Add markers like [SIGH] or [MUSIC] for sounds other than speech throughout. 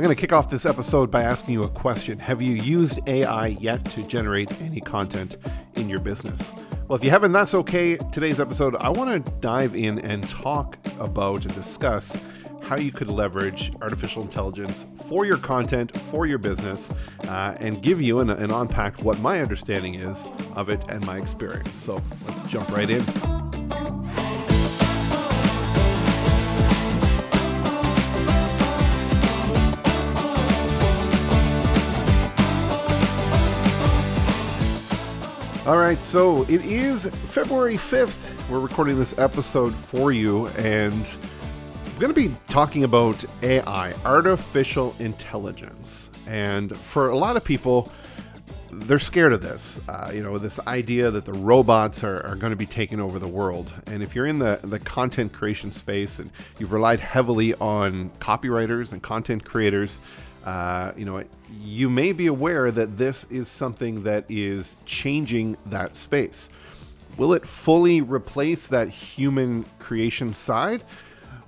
I'm going to kick off this episode by asking you a question. Have you used AI yet to generate any content in your business? Well, if you haven't, that's okay. Today's episode, I want to dive in and talk about and discuss how you could leverage artificial intelligence for your content, for your business, uh, and give you and, and unpack what my understanding is of it and my experience. So let's jump right in. All right, so it is February 5th. We're recording this episode for you, and we're going to be talking about AI, artificial intelligence. And for a lot of people, they're scared of this. Uh, you know, this idea that the robots are, are going to be taking over the world. And if you're in the, the content creation space and you've relied heavily on copywriters and content creators, uh, you know, you may be aware that this is something that is changing that space. Will it fully replace that human creation side?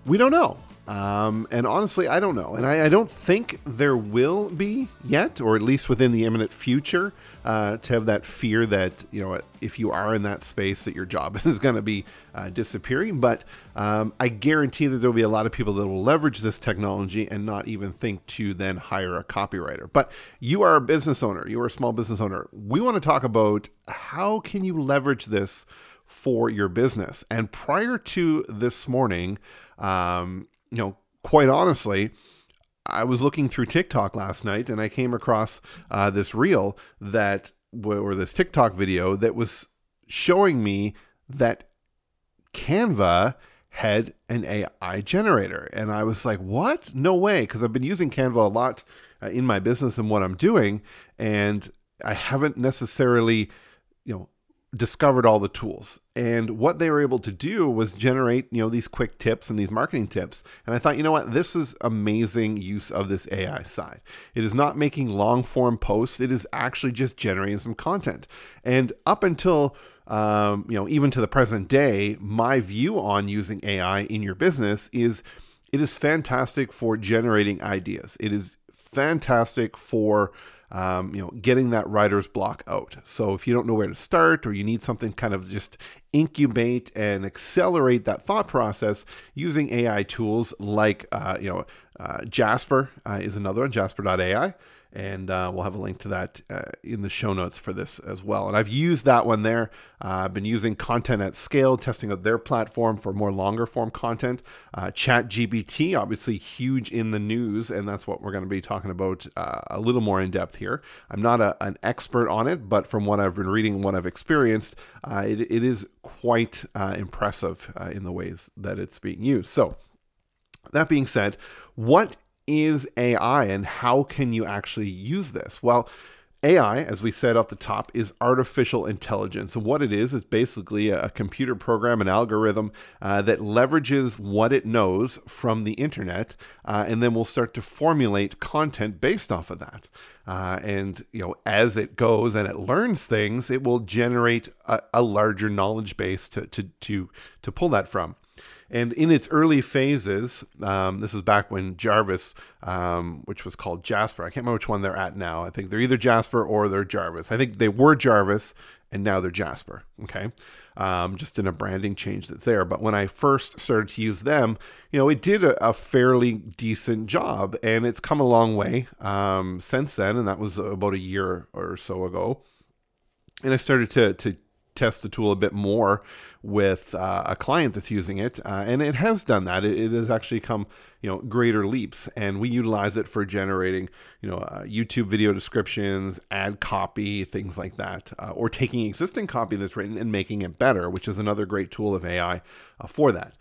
We don't know. Um, and honestly, I don't know. And I, I, don't think there will be yet, or at least within the imminent future, uh, to have that fear that, you know, if you are in that space, that your job [LAUGHS] is going to be uh, disappearing. But um, I guarantee that there'll be a lot of people that will leverage this technology and not even think to then hire a copywriter. But you are a business owner, you are a small business owner. We want to talk about how can you leverage this for your business. And prior to this morning, um, you know, quite honestly, I was looking through TikTok last night and I came across uh, this reel that, or this TikTok video that was showing me that Canva had an AI generator. And I was like, what? No way. Because I've been using Canva a lot uh, in my business and what I'm doing. And I haven't necessarily, you know, discovered all the tools and what they were able to do was generate you know these quick tips and these marketing tips. And i thought you know what? This is amazing use of this ai side. It is not making long form posts. It is actually just generating some content. And up until um, you know even to the present day my view on using ai in your business is it is fantastic for generating ideas. It is fantastic for um, you know, getting that writer's block out. So if you don't know where to start or you need something kind of just incubate and accelerate that thought process using AI tools like, uh, you know, uh, Jasper uh, is another one, jasper.ai and uh, we'll have a link to that uh, in the show notes for this as well. And I've used that one there. Uh, I've been using content at scale, testing out their platform for more longer form content. Uh, Chat GPT, obviously huge in the news, and that's what we're going to be talking about uh, a little more in depth here. I'm not a, an expert on it, but from what I've been reading and what I've experienced, uh, it, it is quite impressive in the ways that it's being used. So, that being said, what is AI and how can you actually use this? Well, AI, as we said off the top, is artificial intelligence. And what it is, is basically a computer program, an algorithm uh, that leverages what it knows from the internet, uh, and then will start to formulate content based off of that. Uh, and you know, as it goes and it learns things, it will generate a, a larger knowledge base to, to to to pull that from. And in its early phases, um, this is back when Jarvis, um, which was called Jasper, I can't remember which one they're at now. I think they're either Jasper or they're Jarvis. I think they were Jarvis and now they're Jasper. Okay. Um, just in a branding change that's there. But when I first started to use them, you know, it did a, a fairly decent job and it's come a long way um, since then. And that was about a year or so ago. And I started to, to test the tool a bit more with uh, a client that's using it, uh, and it has done that. It, it, has actually come, you know, greater leaps, and we utilize it for generating, you know, uh, YouTube video descriptions, ad copy, things like that, uh, or taking existing copy that's written and making it better, which is another great tool of AI uh, for that.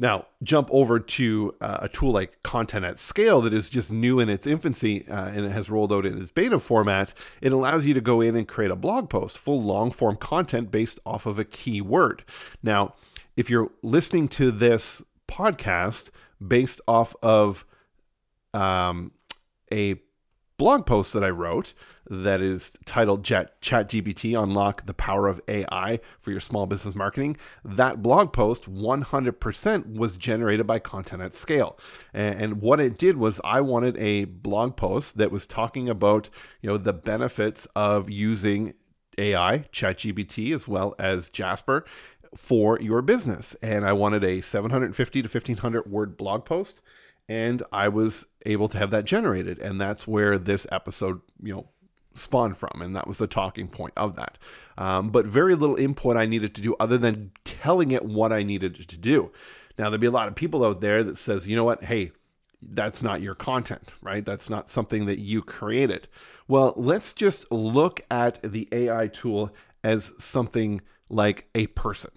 Now, jump over to uh, a tool like Content at Scale that is just new in its infancy uh, and it has rolled out in its beta format. It allows you to go in and create a blog post, full long form content based off of a keyword. Now, if you're listening to this podcast based off of um, a blog post that I wrote that is titled Chat GPT Unlock the Power of AI for Your Small Business Marketing. That blog post 100% was generated by Content at Scale. And what it did was I wanted a blog post that was talking about, you know, the benefits of using AI, ChatGPT, as well as Jasper for your business. And I wanted a 750 to 1500 word blog post and I was able to have that generated, and that's where this episode, you know, spawned from, and that was the talking point of that. Um, but very little input I needed to do other than telling it what I needed to do. Now there'll be a lot of people out there that says, you know what, hey, that's not your content, right? That's not something that you created. Well, let's just look at the AI tool as something like a person,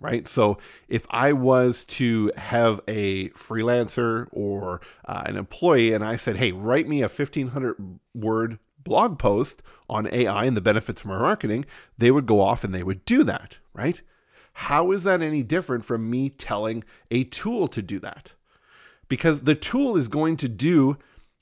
right? So if I was to have a freelancer or uh, an employee and I said, hey, write me a 1500 word blog post on AI and the benefits of marketing, they would go off and they would do that, right? How is that any different from me telling a tool to do that? Because the tool is going to do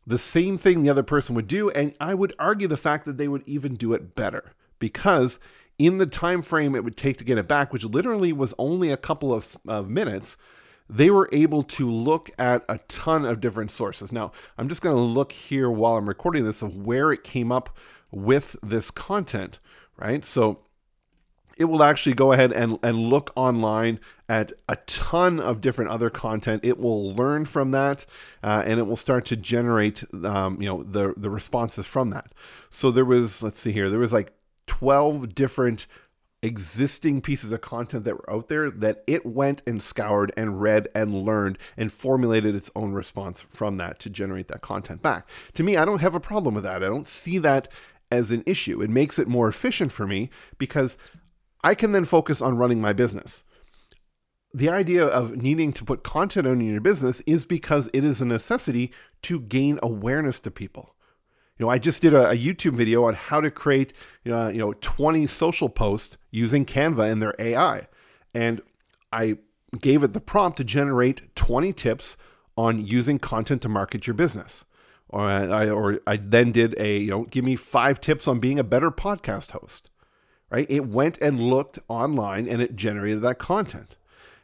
the same thing the other person would do and I would argue the fact that they would even do it better because in the time frame it would take to get it back, which literally was only a couple of, of minutes, they were able to look at a ton of different sources. Now, I'm just going to look here while I'm recording this of where it came up with this content, right? So it will actually go ahead and, and look online at a ton of different other content. It will learn from that, uh, and it will start to generate, um, you know, the the responses from that. So there was, let's see here, there was like 12 different existing pieces of content that were out there that it went and scoured and read and learned and formulated its own response from that to generate that content back. To me, I don't have a problem with that. I don't see that as an issue. It makes it more efficient for me because I can then focus on running my business. The idea of needing to put content on your business is because it is a necessity to gain awareness to people. You know, I just did a, a YouTube video on how to create, uh, you know, 20 social posts using Canva and their AI. And I gave it the prompt to generate 20 tips on using content to market your business. Or I, or I then did a, you know, give me five tips on being a better podcast host, right? It went and looked online and it generated that content.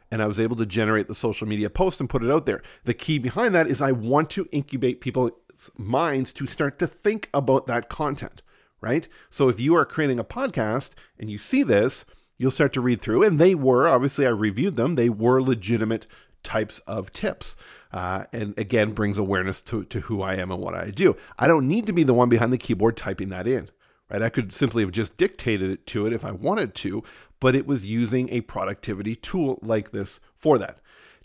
And I was able to generate the social media post and put it out there. The key behind that is I want to incubate people minds to start to think about that content, right? So if you are creating a podcast and you see this, you'll start to read through, and they were obviously I reviewed them. They were legitimate types of tips, uh, and again brings awareness to to who I am and what I do. I don't need to be the one behind the keyboard typing that in. Right? I could simply have just dictated it to it if I wanted to, but it was using a productivity tool like this for that.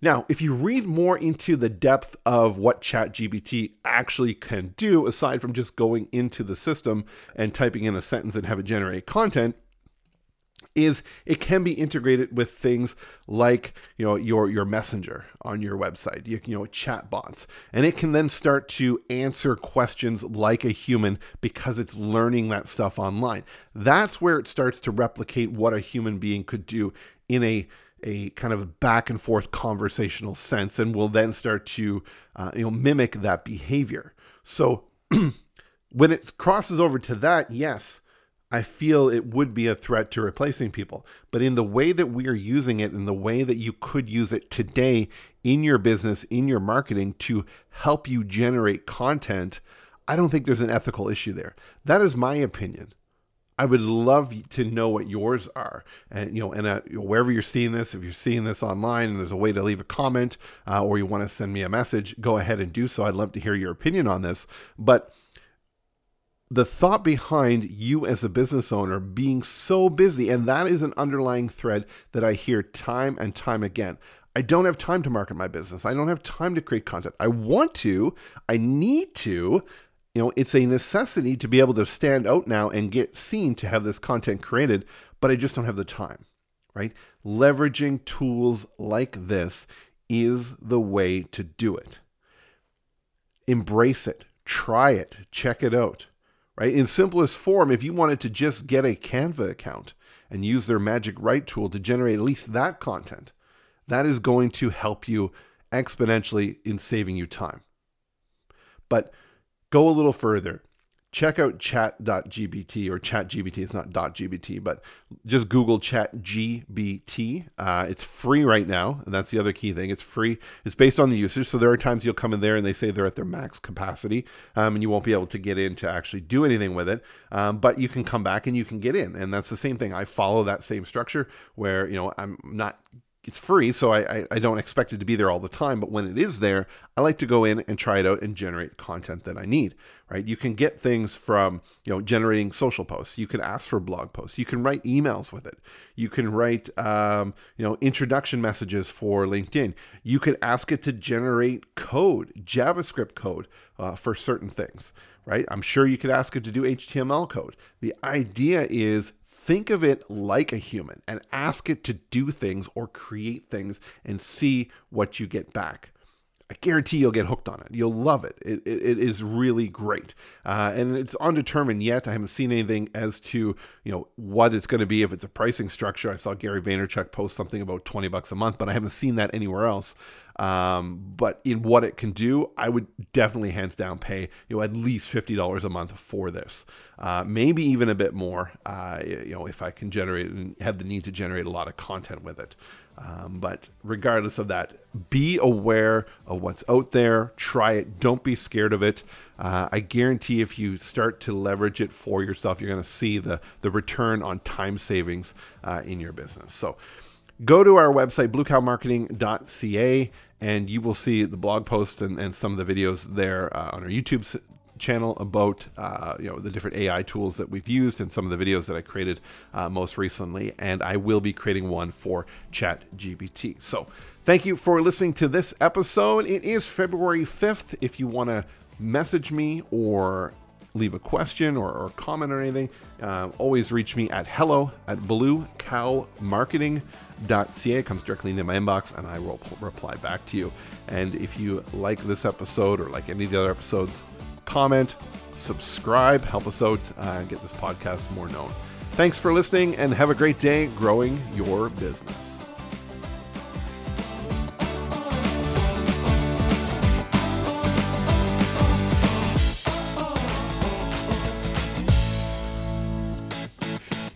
Now, if you read more into the depth of what ChatGPT actually can do, aside from just going into the system and typing in a sentence and have it generate content, is it can be integrated with things like you know your your messenger on your website you, you know chat bots and it can then start to answer questions like a human because it's learning that stuff online. That's where it starts to replicate what a human being could do in a a kind of back and forth conversational sense and will then start to uh, you know mimic that behavior. So [CLEARS THROAT] when it crosses over to that yes i feel it would be a threat to replacing people. But in the way that we are using it in the way that you could use it today in your business in your marketing to help you generate content i don't think there's an ethical issue there. That is my opinion I would love to know what yours are, and you know, and uh, wherever you're seeing this, if you're seeing this online, and there's a way to leave a comment, uh, or you want to send me a message, go ahead and do so. I'd love to hear your opinion on this. But the thought behind you as a business owner being so busy, and that is an underlying thread that I hear time and time again. I don't have time to market my business. I don't have time to create content. I want to, I need to. You know, it's a necessity to be able to stand out now and get seen to have this content created, but I just don't have the time, right? Leveraging tools like this is the way to do it. Embrace it, try it, check it out right? In simplest form, if you wanted to just get a Canva account and use their Magic Write tool to generate at least that content, that is going to help you exponentially in saving you time. But go a little further check out chat.gbt or chatgbt. It's not .gbt, but just Google chatgbt. Uh, it's free right now, and that's the other key thing. It's free. It's based on the usage, so there are times you'll come in there and they say they're at their max capacity, um, and you won't be able to get in to actually do anything with it. Um, but you can come back and you can get in, and that's the same thing. I follow that same structure where you know I'm not it's free, so I, I, I, don't expect it to be there all the time. But when it is there, I like to go in and try it out and generate content that I need. Right? You can get things from you know generating social posts. You can ask for blog posts. You can write emails with it. You can write um, you know introduction messages for LinkedIn. You can ask it to generate code, JavaScript code uh, for certain things. Right? I'm sure you could ask it to do HTML code. The idea is think of it like a human and ask it to do things or create things and see what you get back. I guarantee you'll get hooked on it. You'll love it. It, it, it is really great, uh, and it's undetermined yet. I haven't seen anything as to you know what it's going to be if it's a pricing structure. I saw Gary Vaynerchuk post something about twenty bucks a month, but I haven't seen that anywhere else. Um, but in what it can do, I would definitely hands down pay you know at least fifty dollars a month for this, uh, maybe even a bit more. Uh, you know, if I can generate and have the need to generate a lot of content with it. Um, but regardless of that, be aware of what's out there. Try it. Don't be scared of it. Uh, I guarantee if you start to leverage it for yourself, you're going to see the the return on time savings uh, in your business. So go to our website, bluecowmarketing.ca, and you will see the blog post and, and some of the videos there uh, on our YouTube channel about uh, you know the different AI tools that we've used and some of the videos that I created uh, most recently, and I will be creating one for ChatGPT. So thank you for listening to this episode. It is February 5th. If you want to message me or leave a question or, or comment or anything, uh, always reach me at hello at bluecowmarketing.com ca comes directly into my inbox and I will reply back to you. And if you like this episode or like any of the other episodes, comment, subscribe, help us out, uh, get this podcast more known. Thanks for listening and have a great day growing your business.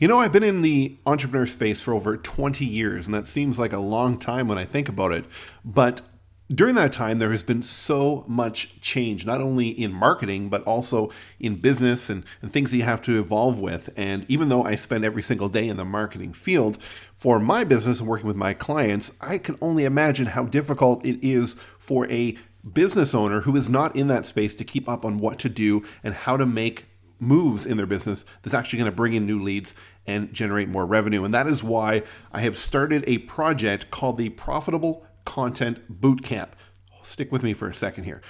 You know, I've been in the entrepreneur space for over 20 years, and that seems like a long time when I think about it. But during that time, there has been so much change, not only in marketing, but also in business and, and things that you have to evolve with. And even though I spend every single day in the marketing field, for my business and working with my clients, I can only imagine how difficult it is for a business owner who is not in that space to keep up on what to do and how to make moves in their business that's actually going to bring in new leads and generate more revenue. And that is why I have started a project called the Profitable Content Bootcamp. Stick with me for a second here.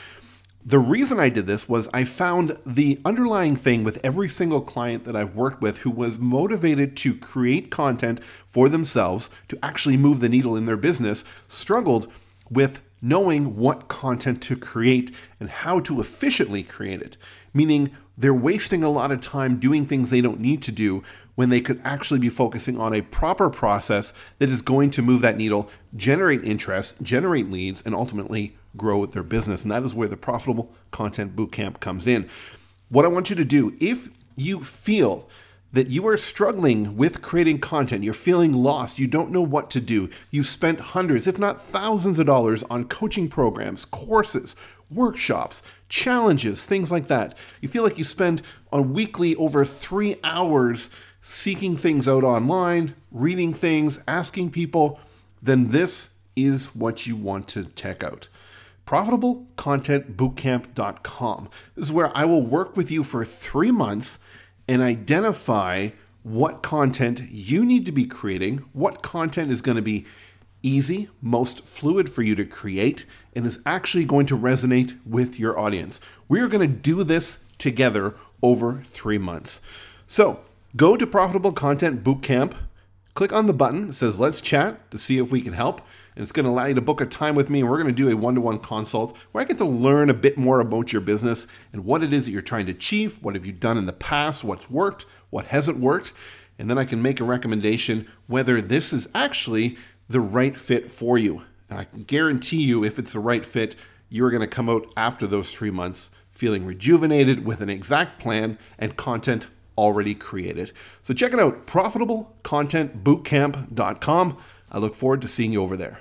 The reason I did this was I found the underlying thing with every single client that I've worked with who was motivated to create content for themselves to actually move the needle in their business struggled with knowing what content to create and how to efficiently create it. Meaning, they're wasting a lot of time doing things they don't need to do when they could actually be focusing on a proper process that is going to move that needle, generate interest, generate leads, and ultimately grow their business. And that is where the Profitable Content Bootcamp comes in. What I want you to do, if you feel that you are struggling with creating content, you're feeling lost, you don't know what to do, you've spent hundreds, if not thousands of dollars on coaching programs, courses, workshops, challenges, things like that. You feel like you spend a weekly over three hours seeking things out online, reading things, asking people, then this is what you want to check out. profitablecontentbootcamp.com. This is where I will work with you for three months and identify what content you need to be creating, what content is going to be easy, most fluid for you to create, and is actually going to resonate with your audience. We are going to do this together over three months. So go to Profitable Content Bootcamp, click on the button that says Let's Chat to see if we can help. And it's going to allow you to book a time with me, and we're going to do a one to one consult where I get to learn a bit more about your business and what it is that you're trying to achieve. What have you done in the past? What's worked? What hasn't worked? And then I can make a recommendation whether this is actually the right fit for you. And I can guarantee you, if it's the right fit, you're going to come out after those three months feeling rejuvenated with an exact plan and content already created. So check it out, profitablecontentbootcamp.com. I look forward to seeing you over there.